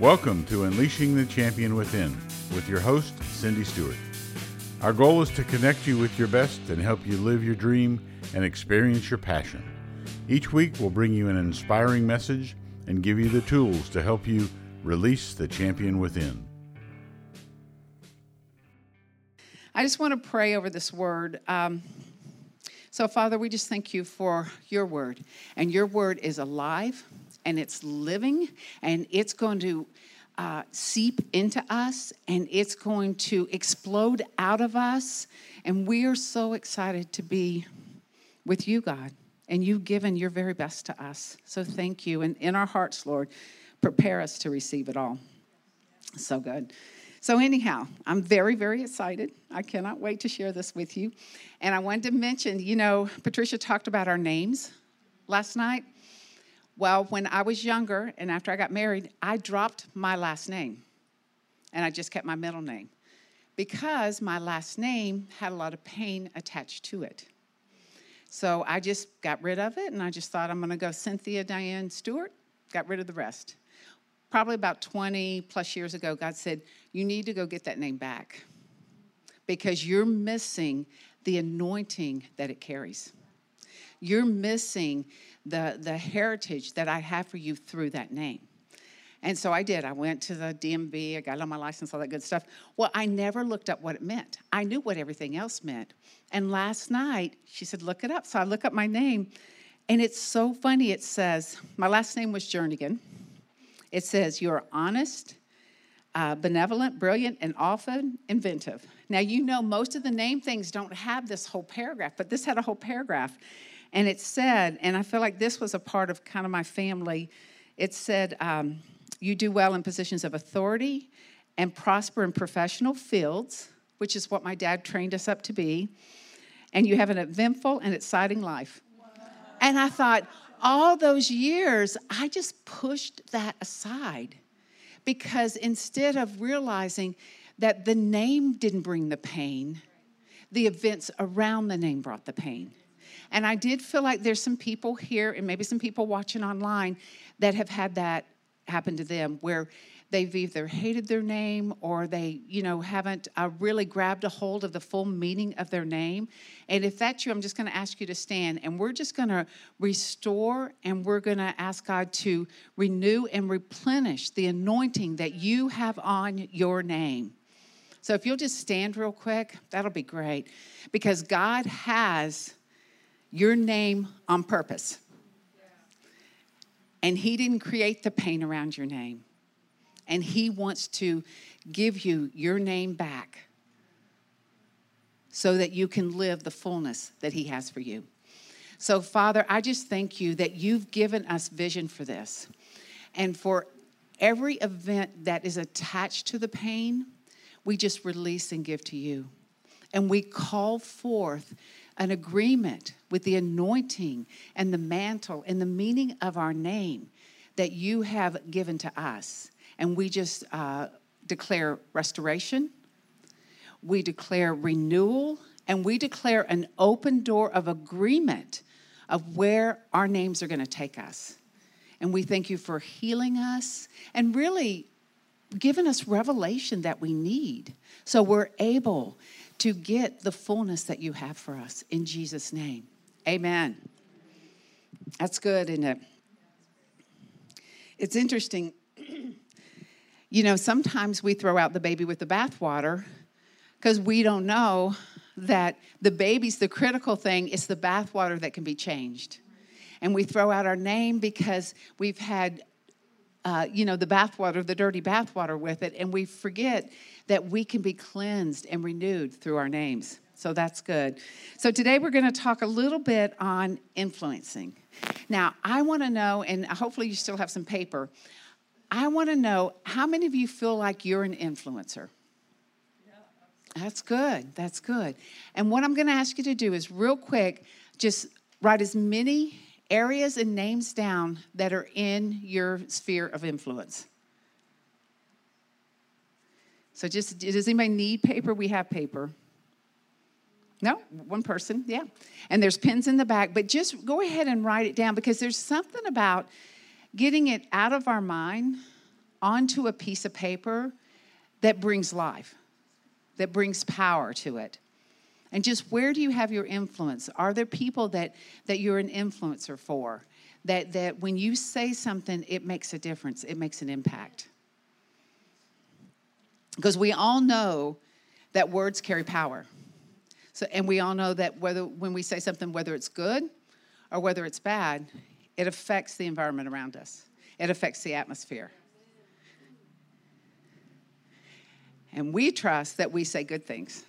Welcome to Unleashing the Champion Within with your host, Cindy Stewart. Our goal is to connect you with your best and help you live your dream and experience your passion. Each week, we'll bring you an inspiring message and give you the tools to help you release the champion within. I just want to pray over this word. Um, so, Father, we just thank you for your word. And your word is alive and it's living and it's going to uh, seep into us and it's going to explode out of us. And we are so excited to be with you, God. And you've given your very best to us. So thank you. And in our hearts, Lord, prepare us to receive it all. So good. So, anyhow, I'm very, very excited. I cannot wait to share this with you. And I wanted to mention, you know, Patricia talked about our names last night. Well, when I was younger and after I got married, I dropped my last name and I just kept my middle name because my last name had a lot of pain attached to it. So I just got rid of it and I just thought I'm going to go Cynthia Diane Stewart, got rid of the rest. Probably about 20 plus years ago, God said, You need to go get that name back because you're missing the anointing that it carries. You're missing the, the heritage that I have for you through that name. And so I did. I went to the DMV, I got on my license, all that good stuff. Well, I never looked up what it meant. I knew what everything else meant. And last night, she said, Look it up. So I look up my name, and it's so funny. It says, My last name was Jernigan. It says, You're honest, uh, benevolent, brilliant, and often inventive. Now, you know, most of the name things don't have this whole paragraph, but this had a whole paragraph. And it said, and I feel like this was a part of kind of my family, it said, um, you do well in positions of authority and prosper in professional fields, which is what my dad trained us up to be, and you have an eventful and exciting life. Wow. And I thought, all those years, I just pushed that aside because instead of realizing that the name didn't bring the pain, the events around the name brought the pain. And I did feel like there's some people here, and maybe some people watching online, that have had that happen to them where they've either hated their name or they you know haven't uh, really grabbed a hold of the full meaning of their name. And if that's you i'm just going to ask you to stand and we're just going to restore and we're going to ask god to renew and replenish the anointing that you have on your name. So if you'll just stand real quick that'll be great because god has your name on purpose. And He didn't create the pain around your name. And He wants to give you your name back so that you can live the fullness that He has for you. So, Father, I just thank you that you've given us vision for this. And for every event that is attached to the pain, we just release and give to you. And we call forth an agreement with the anointing and the mantle and the meaning of our name that you have given to us. And we just uh, declare restoration, we declare renewal, and we declare an open door of agreement of where our names are going to take us. And we thank you for healing us and really giving us revelation that we need so we're able to get the fullness that you have for us in Jesus' name. Amen. That's good, isn't it? It's interesting. you know, sometimes we throw out the baby with the bathwater because we don't know that the baby's the critical thing, it's the bathwater that can be changed. And we throw out our name because we've had uh, you know, the bathwater, the dirty bathwater with it, and we forget that we can be cleansed and renewed through our names. So that's good. So today we're going to talk a little bit on influencing. Now, I want to know, and hopefully you still have some paper. I want to know how many of you feel like you're an influencer? That's good. That's good. And what I'm going to ask you to do is, real quick, just write as many areas and names down that are in your sphere of influence. So, just does anybody need paper? We have paper. No, one person, yeah. And there's pens in the back, but just go ahead and write it down because there's something about getting it out of our mind onto a piece of paper that brings life, that brings power to it. And just where do you have your influence? Are there people that, that you're an influencer for? That, that when you say something, it makes a difference, it makes an impact. Because we all know that words carry power. So, and we all know that whether when we say something, whether it's good or whether it's bad, it affects the environment around us. It affects the atmosphere. And we trust that we say good things.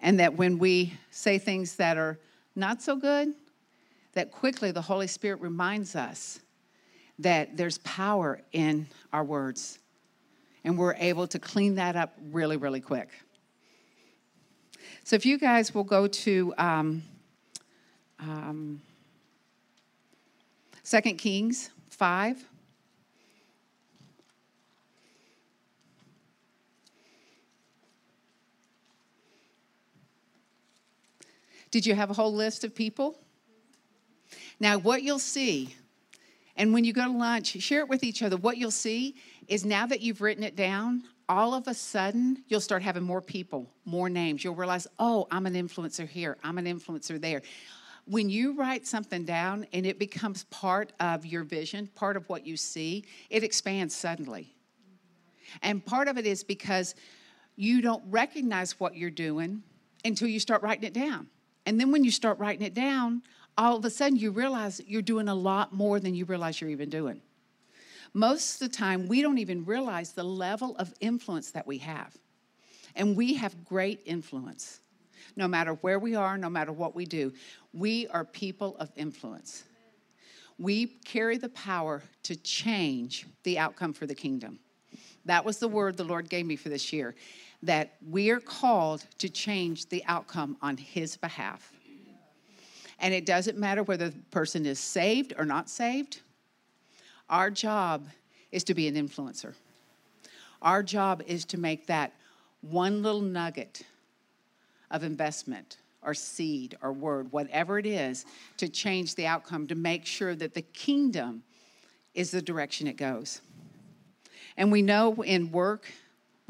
And that when we say things that are not so good, that quickly the Holy Spirit reminds us that there's power in our words. And we're able to clean that up really, really quick. So if you guys will go to um, um, 2 Kings 5. Did you have a whole list of people? Now, what you'll see, and when you go to lunch, share it with each other. What you'll see is now that you've written it down, all of a sudden you'll start having more people, more names. You'll realize, oh, I'm an influencer here, I'm an influencer there. When you write something down and it becomes part of your vision, part of what you see, it expands suddenly. And part of it is because you don't recognize what you're doing until you start writing it down. And then when you start writing it down, all of a sudden you realize you're doing a lot more than you realize you're even doing. Most of the time, we don't even realize the level of influence that we have. And we have great influence. No matter where we are, no matter what we do, we are people of influence. We carry the power to change the outcome for the kingdom. That was the word the Lord gave me for this year that we are called to change the outcome on His behalf. And it doesn't matter whether the person is saved or not saved, our job is to be an influencer. Our job is to make that one little nugget of investment or seed or word, whatever it is, to change the outcome, to make sure that the kingdom is the direction it goes. And we know in work,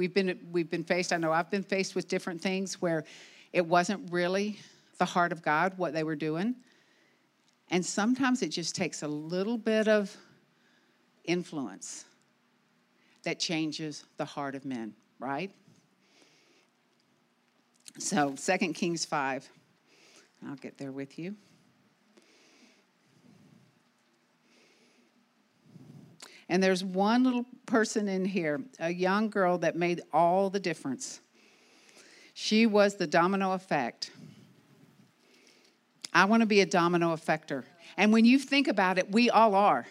we've been, we've been faced, I know I've been faced with different things where it wasn't really the heart of God, what they were doing. And sometimes it just takes a little bit of influence that changes the heart of men, right? So, 2 Kings 5. I'll get there with you. And there's one little person in here, a young girl that made all the difference. She was the domino effect. I want to be a domino effector. And when you think about it, we all are.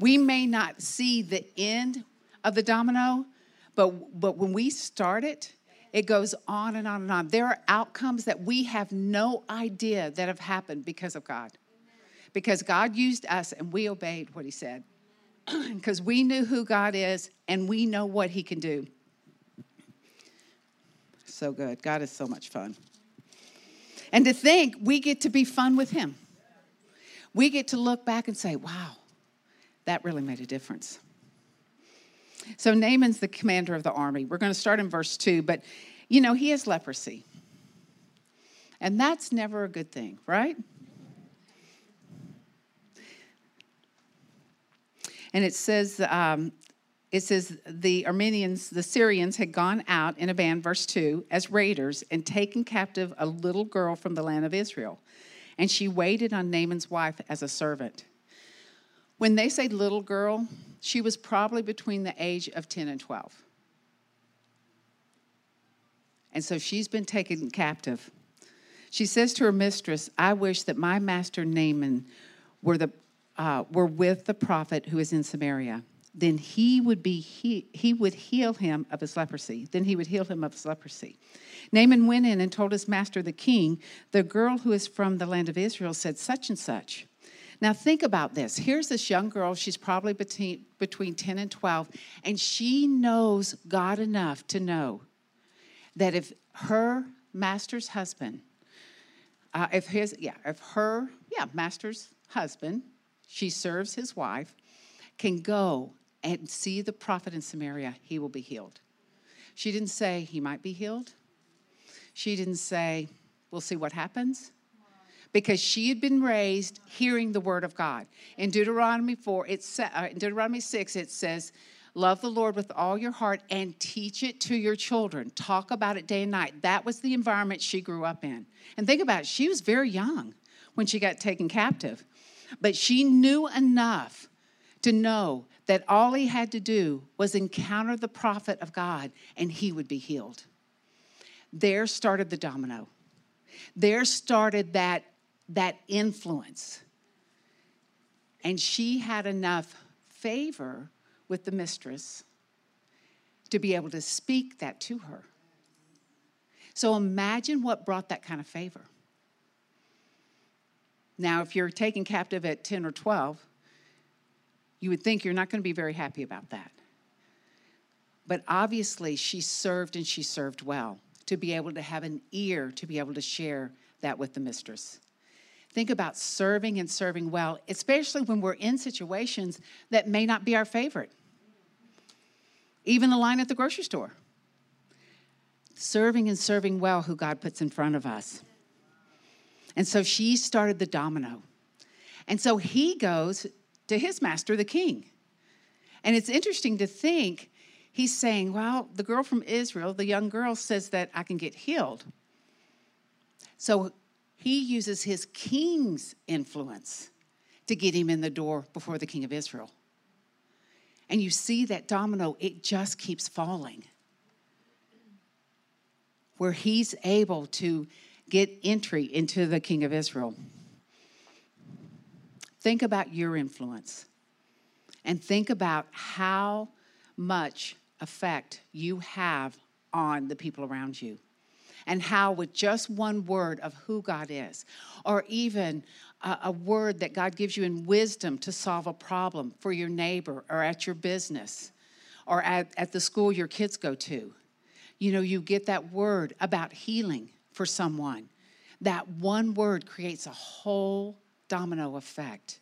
We may not see the end of the domino, but, but when we start it, it goes on and on and on. There are outcomes that we have no idea that have happened because of God. Because God used us and we obeyed what He said. Because we knew who God is and we know what He can do. So good. God is so much fun. And to think we get to be fun with Him. We get to look back and say, wow, that really made a difference. So Naaman's the commander of the army. We're going to start in verse 2, but you know, he has leprosy. And that's never a good thing, right? And it says, um, it says the Arameans, the Syrians had gone out in a band, verse 2, as raiders and taken captive a little girl from the land of Israel. And she waited on Naaman's wife as a servant. When they say little girl, she was probably between the age of 10 and 12. And so she's been taken captive. She says to her mistress, I wish that my master Naaman were, the, uh, were with the prophet who is in Samaria. Then he would be he, he would heal him of his leprosy. Then he would heal him of his leprosy. Naaman went in and told his master the king, the girl who is from the land of Israel said such and such. Now, think about this. Here's this young girl. She's probably between, between 10 and 12, and she knows God enough to know that if her master's husband, uh, if his, yeah, if her, yeah, master's husband, she serves his wife, can go and see the prophet in Samaria, he will be healed. She didn't say he might be healed. She didn't say, we'll see what happens. Because she had been raised hearing the word of God. In Deuteronomy 4, it's, uh, in Deuteronomy 6, it says, Love the Lord with all your heart and teach it to your children. Talk about it day and night. That was the environment she grew up in. And think about it, she was very young when she got taken captive. But she knew enough to know that all he had to do was encounter the prophet of God and he would be healed. There started the domino. There started that, that influence. And she had enough favor with the mistress to be able to speak that to her. So imagine what brought that kind of favor. Now, if you're taken captive at 10 or 12, you would think you're not going to be very happy about that. But obviously, she served and she served well to be able to have an ear to be able to share that with the mistress. Think about serving and serving well, especially when we're in situations that may not be our favorite even the line at the grocery store. Serving and serving well who God puts in front of us. And so she started the domino. And so he goes to his master, the king. And it's interesting to think he's saying, Well, the girl from Israel, the young girl, says that I can get healed. So he uses his king's influence to get him in the door before the king of Israel and you see that domino, it just keeps falling. Where he's able to get entry into the king of Israel. Think about your influence and think about how much effect you have on the people around you and how, with just one word of who God is, or even a, a, word that God gives you in wisdom to solve a problem for your neighbor or at your business or at, at the school your kids go to, you know, you get that word about healing for someone. That one word creates a whole domino effect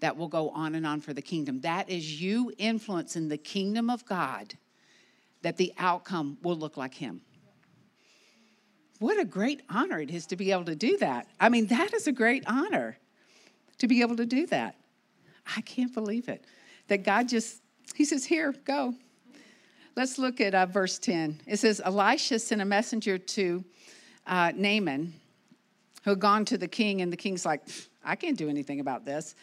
that will go on and on for the kingdom. That is you influencing the kingdom of God, that the outcome will look like Him what a great honor it is to be able to do that. I mean, that is a great honor to be able to do that. I can't believe it. That God just, He says, Here, go. Let's look at uh, verse 10. It says, Elisha sent a messenger to uh, Naaman, who had gone to the king, and the king's like, I can't do anything about this.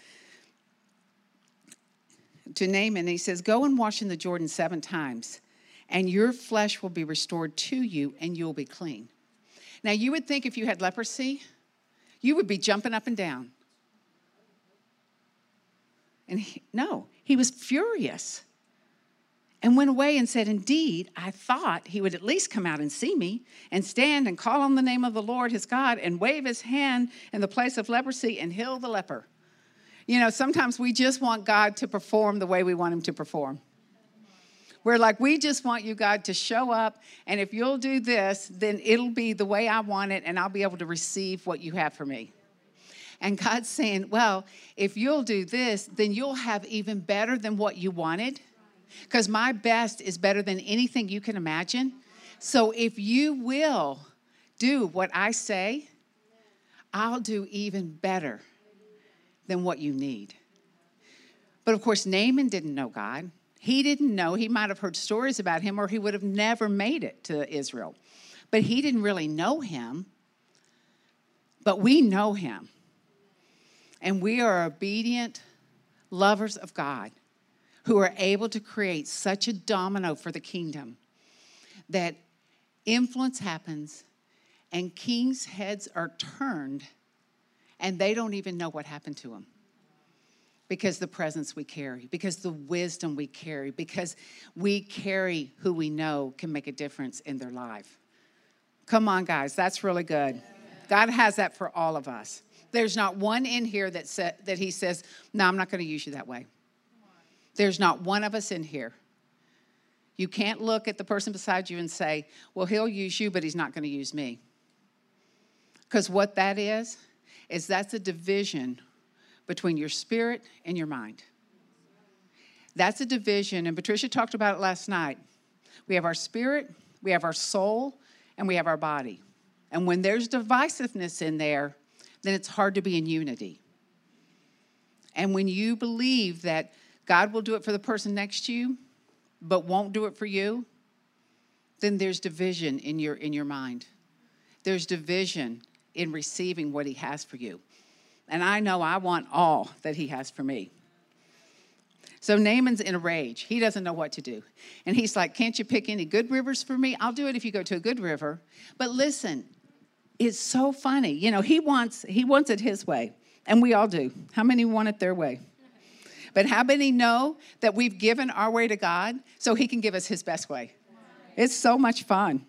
To Naaman, he says, Go and wash in the Jordan seven times, and your flesh will be restored to you, and you'll be clean. Now, you would think if you had leprosy, you would be jumping up and down. And he, no, he was furious and went away and said, Indeed, I thought he would at least come out and see me and stand and call on the name of the Lord his God and wave his hand in the place of leprosy and heal the leper. You know, sometimes we just want God to perform the way we want him to perform. We're like, we just want you, God, to show up. And if you'll do this, then it'll be the way I want it, and I'll be able to receive what you have for me. And God's saying, well, if you'll do this, then you'll have even better than what you wanted. Because my best is better than anything you can imagine. So if you will do what I say, I'll do even better than what you need. But of course, Naaman didn't know God. He didn't know. He might have heard stories about him or he would have never made it to Israel. But he didn't really know him. But we know him. And we are obedient lovers of God who are able to create such a domino for the kingdom that influence happens and kings' heads are turned and they don't even know what happened to them because the presence we carry, because the wisdom we carry, because we carry who we know can make a difference in their life. Come on, guys, that's really good. God has that for all of us. There's not one in here that, sa- that He says, No, I'm not going to use you that way. There's not one of us in here. You can't look at the person beside you and say, Well, He'll use you, but He's not going to use me. Because what that is, is that's a division between your spirit and your mind. That's a division, and Patricia talked about it last night. We have our spirit, we have our soul, and we have our body. And when there's divisiveness in there, then it's hard to be in unity. And when you believe that God will do it for the person next to you, but won't do it for you, then there's division in your in your mind. There's division in receiving what he has for you. And I know I want all that he has for me. So Naaman's in a rage. He doesn't know what to do. And he's like, Can't you pick any good rivers for me? I'll do it if you go to a good river. But listen, it's so funny. You know, he wants he wants it his way. And we all do. How many want it their way? But how many know that we've given our way to God so he can give us his best way? It's so much fun.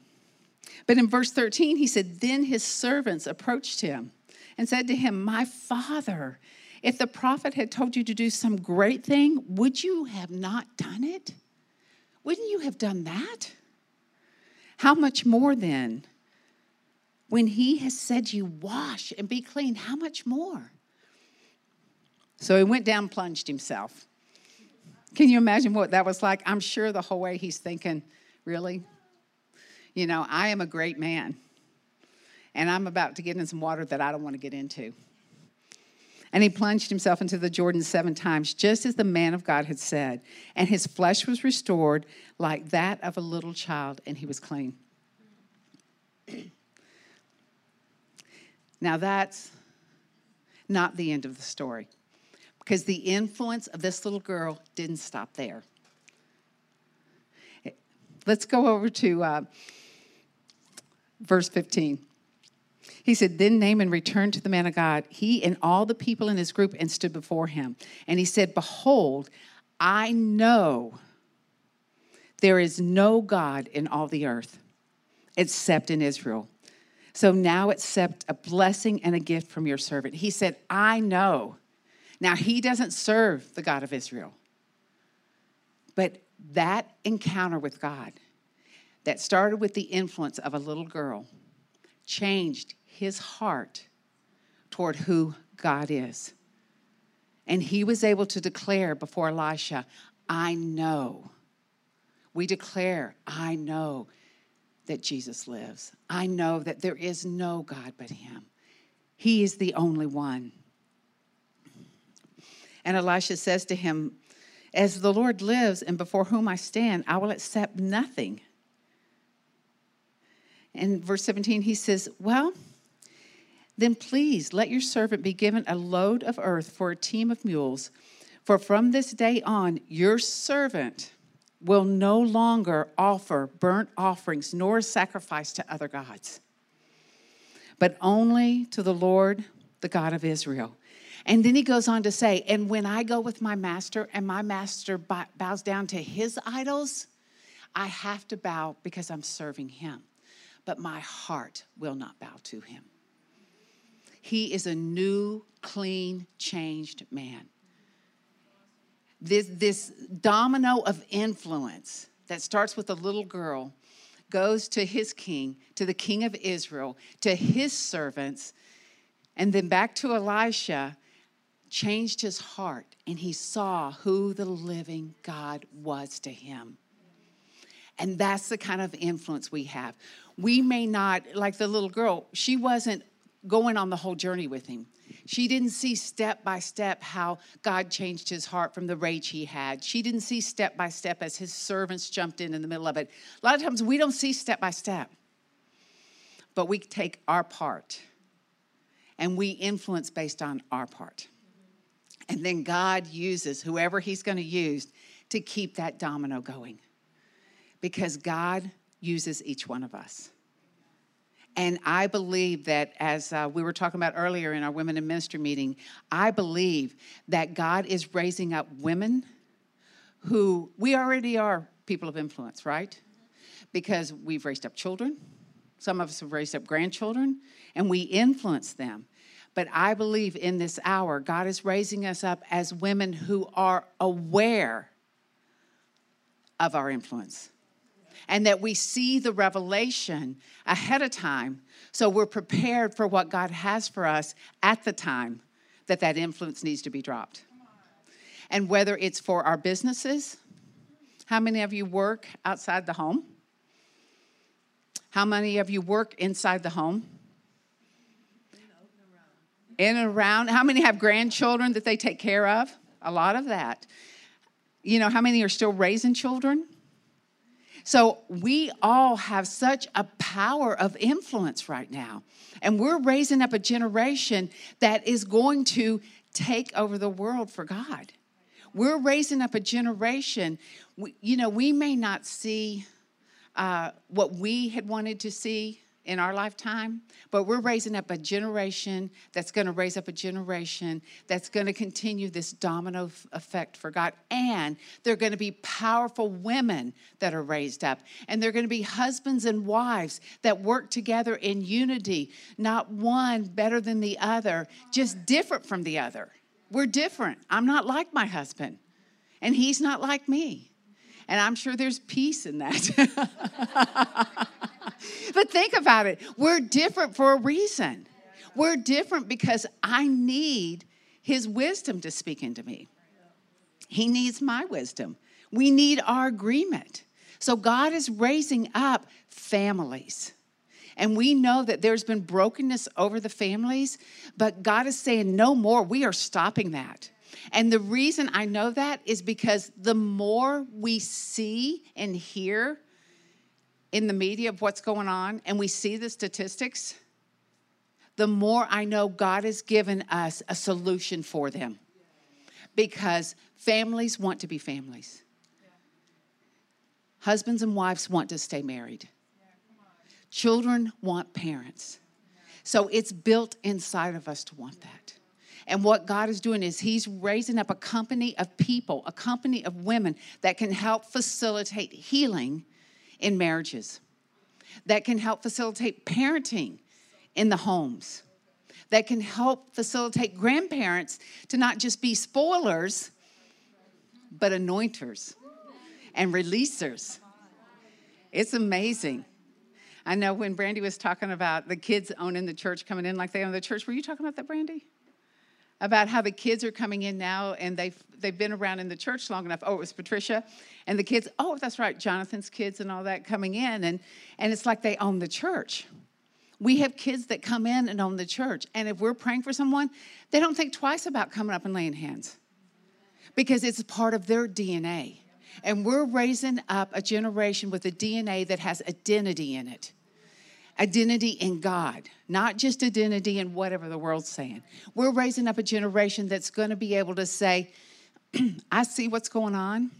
But in verse 13, he said, Then his servants approached him and said to him, My father, if the prophet had told you to do some great thing, would you have not done it? Wouldn't you have done that? How much more then? When he has said you wash and be clean, how much more? So he went down, plunged himself. Can you imagine what that was like? I'm sure the whole way he's thinking, really? You know, I am a great man, and I'm about to get in some water that I don't want to get into. And he plunged himself into the Jordan seven times, just as the man of God had said. And his flesh was restored like that of a little child, and he was clean. now, that's not the end of the story, because the influence of this little girl didn't stop there. Let's go over to uh, verse 15. He said, Then Naaman returned to the man of God, he and all the people in his group, and stood before him. And he said, Behold, I know there is no God in all the earth except in Israel. So now accept a blessing and a gift from your servant. He said, I know. Now, he doesn't serve the God of Israel. But that encounter with God that started with the influence of a little girl changed his heart toward who God is. And he was able to declare before Elisha, I know. We declare, I know that Jesus lives. I know that there is no God but him. He is the only one. And Elisha says to him, As the Lord lives and before whom I stand, I will accept nothing. In verse 17, he says, Well, then please let your servant be given a load of earth for a team of mules. For from this day on, your servant will no longer offer burnt offerings nor sacrifice to other gods, but only to the Lord, the God of Israel. And then he goes on to say, And when I go with my master and my master bows down to his idols, I have to bow because I'm serving him. But my heart will not bow to him. He is a new, clean, changed man. This, this domino of influence that starts with a little girl goes to his king, to the king of Israel, to his servants, and then back to Elisha, changed his heart, and he saw who the living God was to him. And that's the kind of influence we have. We may not, like the little girl, she wasn't going on the whole journey with him. She didn't see step by step how God changed his heart from the rage he had. She didn't see step by step as his servants jumped in in the middle of it. A lot of times we don't see step by step, but we take our part and we influence based on our part. And then God uses whoever he's going to use to keep that domino going because God uses each one of us. And I believe that, as uh, we were talking about earlier in our Women in Ministry meeting, I believe that God is raising up women who we already are people of influence, right? Because we've raised up children, some of us have raised up grandchildren, and we influence them. But I believe in this hour, God is raising us up as women who are aware of our influence and that we see the revelation ahead of time so we're prepared for what God has for us at the time that that influence needs to be dropped. And whether it's for our businesses, how many of you work outside the home? How many of you work inside the home? In and around. How many have grandchildren that they take care of? A lot of that. You know, how many are still raising children? So we all have such a power of influence right now. And we're raising up a generation that is going to take over the world for God. We're raising up a generation, we, you know, we may not see uh, what we had wanted to see in our lifetime, but we're raising up a generation that's going to raise up a generation that's going to continue this domino effect for God. And they're going to be powerful women that are raised up. And they're going to be husbands and wives that work together in unity, not one better than the other, just different from the other. We're different. I'm not like my husband, and he's not like me. And I'm sure there's peace in that. but think about it we're different for a reason. We're different because I need his wisdom to speak into me. He needs my wisdom. We need our agreement. So God is raising up families. And we know that there's been brokenness over the families, but God is saying, no more. We are stopping that. And the reason I know that is because the more we see and hear in the media of what's going on and we see the statistics, the more I know God has given us a solution for them. Because families want to be families. Husbands and wives want to stay married. Children want parents. So it's built inside of us to want that. And what God is doing is He's raising up a company of people, a company of women that can help facilitate healing in marriages, that can help facilitate parenting in the homes, that can help facilitate grandparents to not just be spoilers, but anointers and releasers. It's amazing. I know when Brandy was talking about the kids owning the church, coming in like they own the church. Were you talking about that, Brandy? About how the kids are coming in now and they've they've been around in the church long enough. Oh, it was Patricia and the kids. Oh, that's right, Jonathan's kids and all that coming in, and and it's like they own the church. We have kids that come in and own the church, and if we're praying for someone, they don't think twice about coming up and laying hands because it's part of their DNA. And we're raising up a generation with a DNA that has identity in it. Identity in God, not just identity in whatever the world's saying. We're raising up a generation that's going to be able to say, I see what's going on,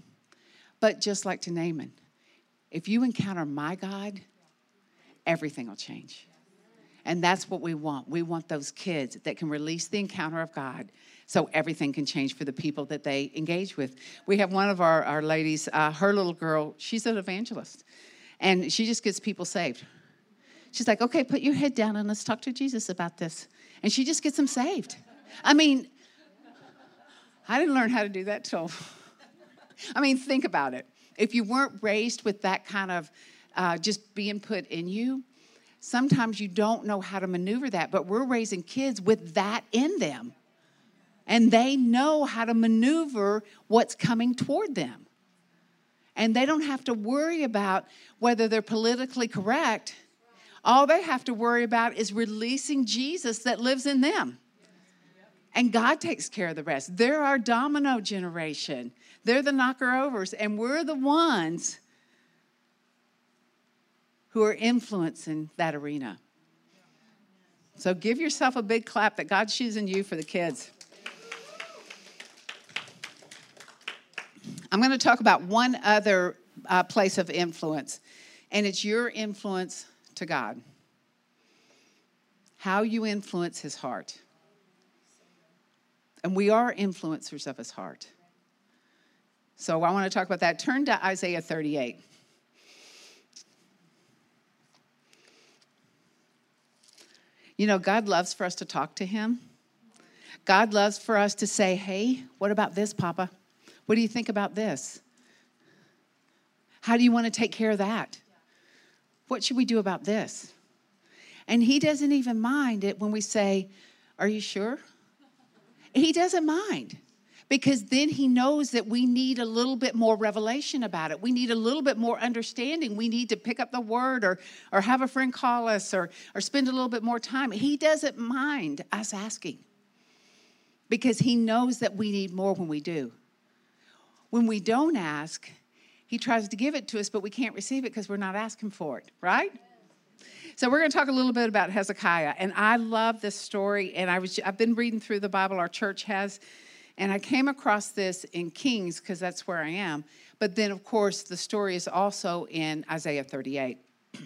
but just like to Naaman, if you encounter my God, everything will change. And that's what we want. We want those kids that can release the encounter of God so everything can change for the people that they engage with. We have one of our, our ladies, uh, her little girl, she's an evangelist, and she just gets people saved. She's like, okay, put your head down and let's talk to Jesus about this. And she just gets them saved. I mean, I didn't learn how to do that till, I mean, think about it. If you weren't raised with that kind of uh, just being put in you, sometimes you don't know how to maneuver that, but we're raising kids with that in them and they know how to maneuver what's coming toward them. And they don't have to worry about whether they're politically correct. All they have to worry about is releasing Jesus that lives in them. And God takes care of the rest. They're our domino generation. They're the knocker overs, and we're the ones who are influencing that arena. So give yourself a big clap that God's choosing you for the kids. I'm going to talk about one other uh, place of influence, and it's your influence to God. How you influence his heart. And we are influencers of his heart. So I want to talk about that. Turn to Isaiah 38. You know, God loves for us to talk to him. God loves for us to say, hey, what about this, Papa? What do you think about this? How do you want to take care of that? What should we do about this? And he doesn't even mind it when we say, Are you sure? He doesn't mind because then he knows that we need a little bit more revelation about it. We need a little bit more understanding. We need to pick up the word or, or have a friend call us or, or spend a little bit more time. He doesn't mind us asking because he knows that we need more when we do. When we don't ask, he tries to give it to us, but we can't receive it because we're not asking for it, right? So we're going to talk a little bit about Hezekiah, and I love this story. And I was I've been reading through the Bible. Our church has, and I came across this in Kings because that's where I am. But then, of course, the story is also in Isaiah 38.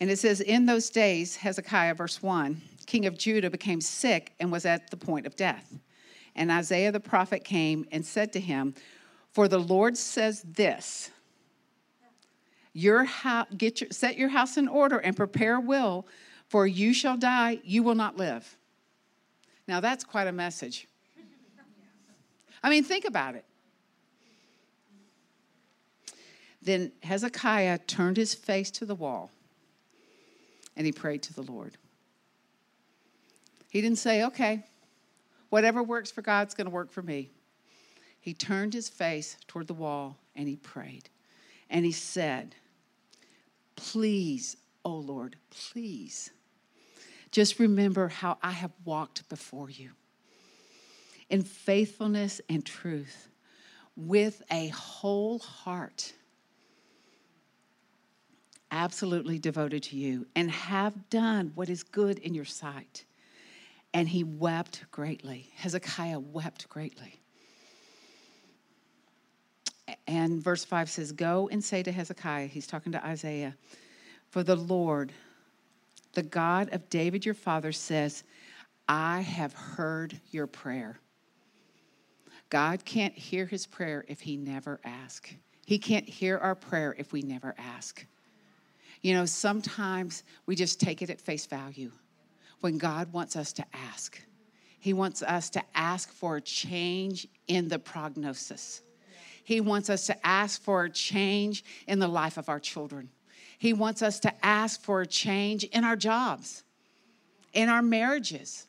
And it says, In those days, Hezekiah, verse 1, king of Judah, became sick and was at the point of death. And Isaiah the prophet came and said to him, For the Lord says this your get your, set your house in order and prepare will, for you shall die, you will not live. Now that's quite a message. I mean, think about it. Then Hezekiah turned his face to the wall and he prayed to the Lord. He didn't say, okay, whatever works for God's going to work for me. He turned his face toward the wall and he prayed. And he said, Please, oh Lord, please, just remember how I have walked before you in faithfulness and truth with a whole heart, absolutely devoted to you, and have done what is good in your sight. And he wept greatly. Hezekiah wept greatly. And verse 5 says, Go and say to Hezekiah, he's talking to Isaiah, for the Lord, the God of David your father, says, I have heard your prayer. God can't hear his prayer if he never asks. He can't hear our prayer if we never ask. You know, sometimes we just take it at face value when God wants us to ask. He wants us to ask for a change in the prognosis. He wants us to ask for a change in the life of our children. He wants us to ask for a change in our jobs, in our marriages,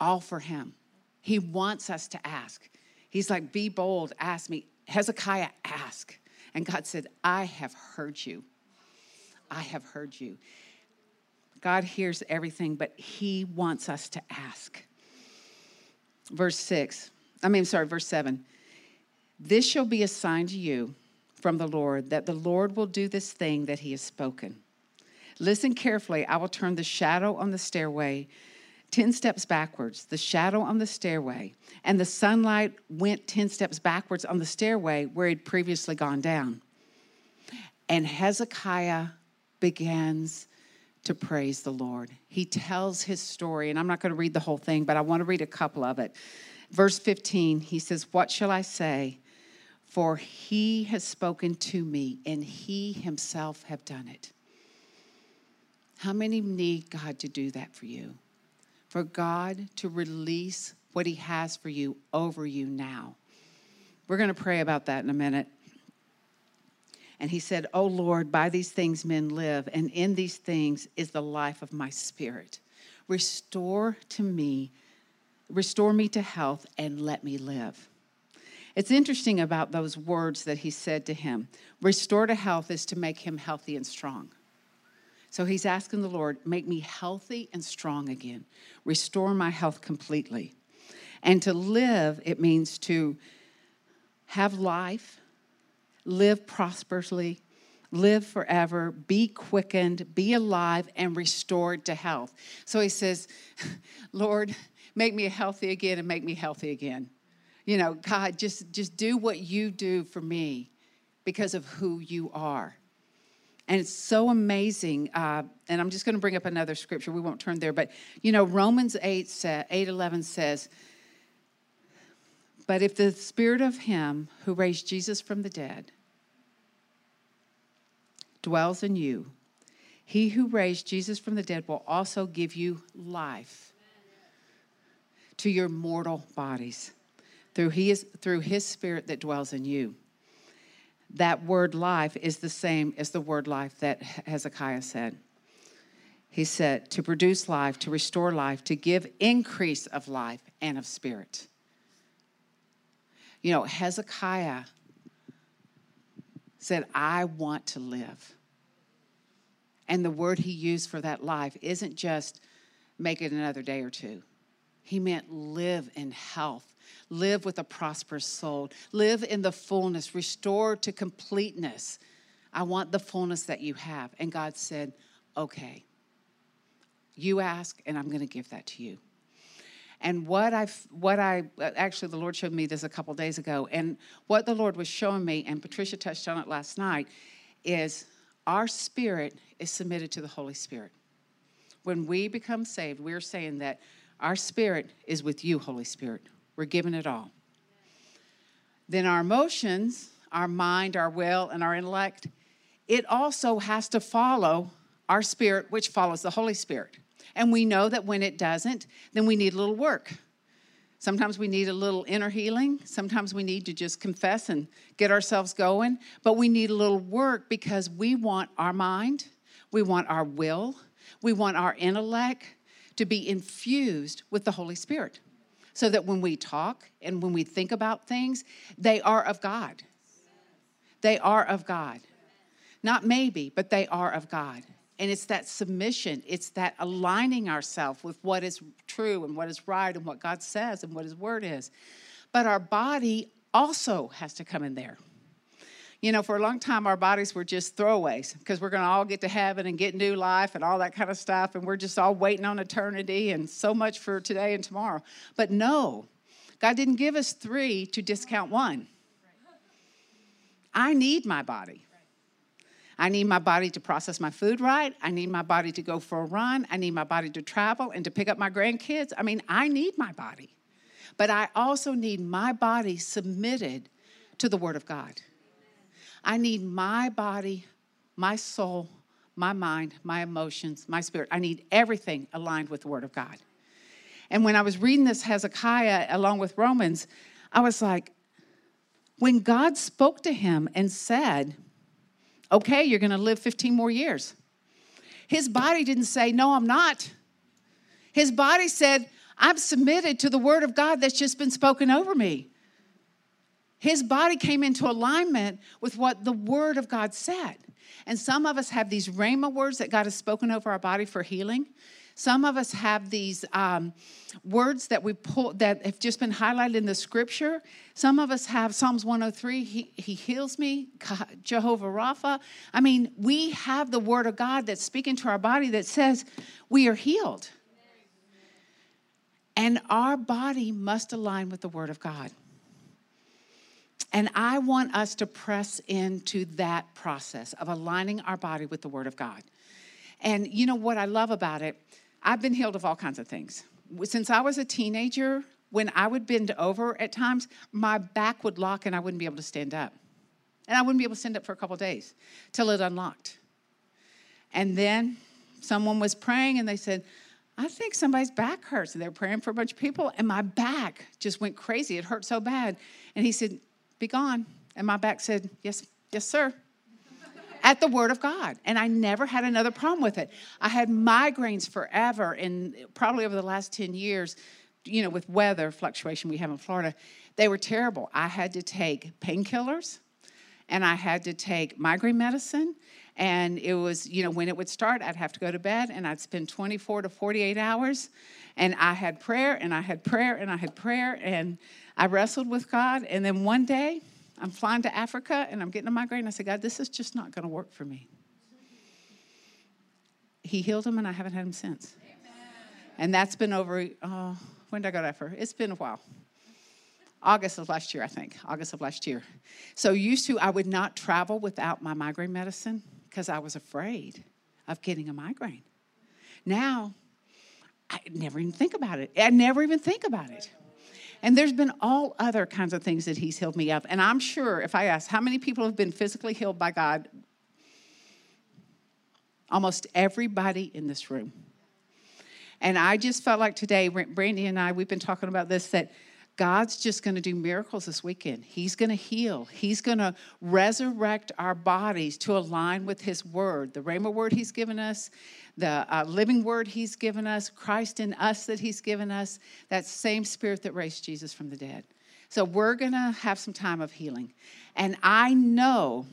all for Him. He wants us to ask. He's like, Be bold, ask me. Hezekiah, ask. And God said, I have heard you. I have heard you. God hears everything, but He wants us to ask. Verse 6, I mean, sorry, verse 7. This shall be a sign to you from the Lord that the Lord will do this thing that he has spoken. Listen carefully. I will turn the shadow on the stairway 10 steps backwards, the shadow on the stairway, and the sunlight went 10 steps backwards on the stairway where it previously gone down. And Hezekiah begins to praise the Lord. He tells his story, and I'm not going to read the whole thing, but I want to read a couple of it. Verse 15, he says, What shall I say? For he has spoken to me, and he himself have done it. How many need God to do that for you? For God to release what he has for you over you now. We're going to pray about that in a minute. And he said, Oh Lord, by these things men live, and in these things is the life of my spirit. Restore to me, restore me to health, and let me live. It's interesting about those words that he said to him. Restore to health is to make him healthy and strong. So he's asking the Lord, make me healthy and strong again. Restore my health completely. And to live, it means to have life, live prosperously, live forever, be quickened, be alive, and restored to health. So he says, Lord, make me healthy again and make me healthy again you know, God, just, just do what you do for me because of who you are. And it's so amazing. Uh, and I'm just going to bring up another scripture. We won't turn there. But, you know, Romans 8, 8 11 says, But if the spirit of him who raised Jesus from the dead dwells in you, he who raised Jesus from the dead will also give you life to your mortal bodies through his, through his spirit that dwells in you. That word life is the same as the word life that Hezekiah said. He said, to produce life, to restore life, to give increase of life and of spirit. You know, Hezekiah said, I want to live. And the word he used for that life isn't just make it another day or two. He meant live in health, live with a prosperous soul, live in the fullness, restore to completeness. I want the fullness that you have. And God said, okay, you ask, and I'm going to give that to you. And what I, what I, actually, the Lord showed me this a couple days ago. And what the Lord was showing me, and Patricia touched on it last night, is our spirit is submitted to the Holy Spirit. When we become saved, we're saying that our spirit is with you, Holy Spirit. We're giving it all. Then our emotions, our mind, our will, and our intellect, it also has to follow our spirit, which follows the Holy Spirit. And we know that when it doesn't, then we need a little work. Sometimes we need a little inner healing. Sometimes we need to just confess and get ourselves going. But we need a little work because we want our mind, we want our will, we want our intellect to be infused with the Holy Spirit so that when we talk and when we think about things, they are of God. They are of God. Not maybe, but they are of God. And it's that submission, it's that aligning ourselves with what is true and what is right and what God says and what His Word is. But our body also has to come in there. You know, for a long time, our bodies were just throwaways because we're going to all get to heaven and get new life and all that kind of stuff. And we're just all waiting on eternity and so much for today and tomorrow. But no, God didn't give us three to discount one. I need my body. I need my body to process my food right. I need my body to go for a run. I need my body to travel and to pick up my grandkids. I mean, I need my body. But I also need my body submitted to the Word of God. I need my body, my soul, my mind, my emotions, my spirit. I need everything aligned with the Word of God. And when I was reading this Hezekiah along with Romans, I was like, when God spoke to him and said, okay, you're going to live 15 more years. His body didn't say, no, I'm not. His body said, I'm submitted to the word of God that's just been spoken over me. His body came into alignment with what the word of God said. And some of us have these rhema words that God has spoken over our body for healing. Some of us have these um, words that we pull that have just been highlighted in the scripture. Some of us have Psalms 103, He, he heals me, Jehovah Rapha. I mean, we have the word of God that's speaking to our body that says we are healed. And our body must align with the word of God. And I want us to press into that process of aligning our body with the Word of God. And you know what I love about it? I've been healed of all kinds of things. Since I was a teenager, when I would bend over at times, my back would lock and I wouldn't be able to stand up. And I wouldn't be able to stand up for a couple days till it unlocked. And then someone was praying and they said, I think somebody's back hurts. And they were praying for a bunch of people, and my back just went crazy. It hurt so bad. And he said, Be gone. And my back said, Yes, yes, sir at the Word of God. And I never had another problem with it. I had migraines forever, and probably over the last 10 years, you know, with weather fluctuation we have in Florida, they were terrible. I had to take painkillers and I had to take migraine medicine. And it was, you know, when it would start, I'd have to go to bed and I'd spend 24 to 48 hours. And I had prayer and I had prayer and I had prayer and I wrestled with God. And then one day, I'm flying to Africa and I'm getting a migraine. I said, God, this is just not going to work for me. He healed him and I haven't had him since. Amen. And that's been over, oh, when did I go to Africa? It's been a while. August of last year, I think. August of last year. So, used to, I would not travel without my migraine medicine because I was afraid of getting a migraine. Now, I never even think about it. I never even think about it. And there's been all other kinds of things that he's healed me of. And I'm sure if I ask how many people have been physically healed by God, almost everybody in this room. And I just felt like today, Brandy and I, we've been talking about this, that God's just going to do miracles this weekend. He's going to heal. He's going to resurrect our bodies to align with His word, the Rhema word He's given us, the uh, living word He's given us, Christ in us that He's given us, that same spirit that raised Jesus from the dead. So we're going to have some time of healing. And I know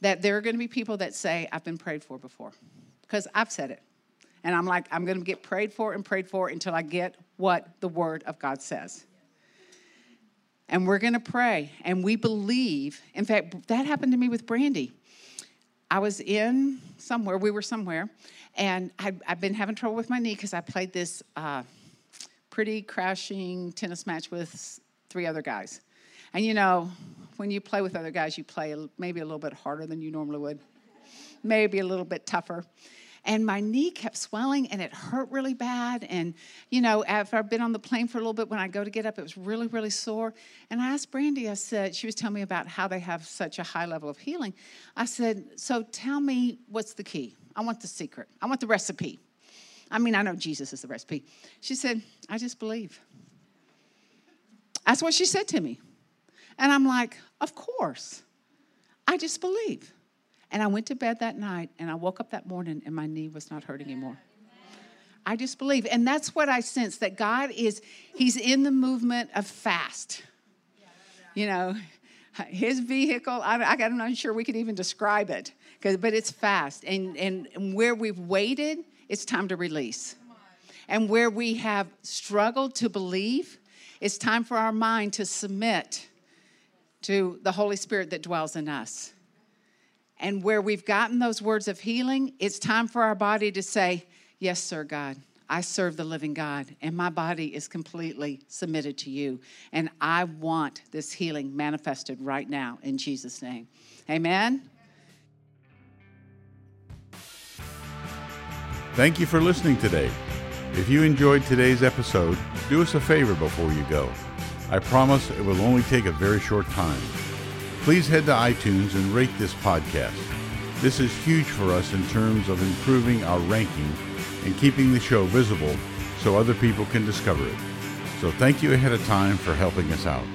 that there are going to be people that say, I've been prayed for before, because I've said it. And I'm like, I'm going to get prayed for and prayed for until I get what the Word of God says. And we're going to pray. And we believe, in fact, that happened to me with Brandy. I was in somewhere, we were somewhere, and i have been having trouble with my knee because I played this uh, pretty crashing tennis match with three other guys. And you know, when you play with other guys, you play maybe a little bit harder than you normally would, maybe a little bit tougher and my knee kept swelling and it hurt really bad. And, you know, after I've been on the plane for a little bit, when I go to get up, it was really, really sore. And I asked Brandy, I said, she was telling me about how they have such a high level of healing. I said, So tell me what's the key? I want the secret, I want the recipe. I mean, I know Jesus is the recipe. She said, I just believe. That's what she said to me. And I'm like, Of course. I just believe. And I went to bed that night and I woke up that morning and my knee was not hurting anymore. I just believe. And that's what I sense that God is, He's in the movement of fast. You know, his vehicle, I, I'm not sure we could even describe it, but it's fast. And, and, and where we've waited, it's time to release. And where we have struggled to believe, it's time for our mind to submit to the Holy Spirit that dwells in us. And where we've gotten those words of healing, it's time for our body to say, Yes, sir, God. I serve the living God, and my body is completely submitted to you. And I want this healing manifested right now in Jesus' name. Amen. Thank you for listening today. If you enjoyed today's episode, do us a favor before you go. I promise it will only take a very short time please head to iTunes and rate this podcast. This is huge for us in terms of improving our ranking and keeping the show visible so other people can discover it. So thank you ahead of time for helping us out.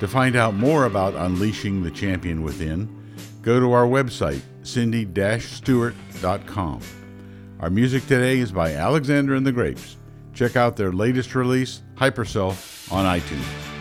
To find out more about Unleashing the Champion Within, go to our website, cindy-stewart.com. Our music today is by Alexander and the Grapes. Check out their latest release, Hyperself, on iTunes.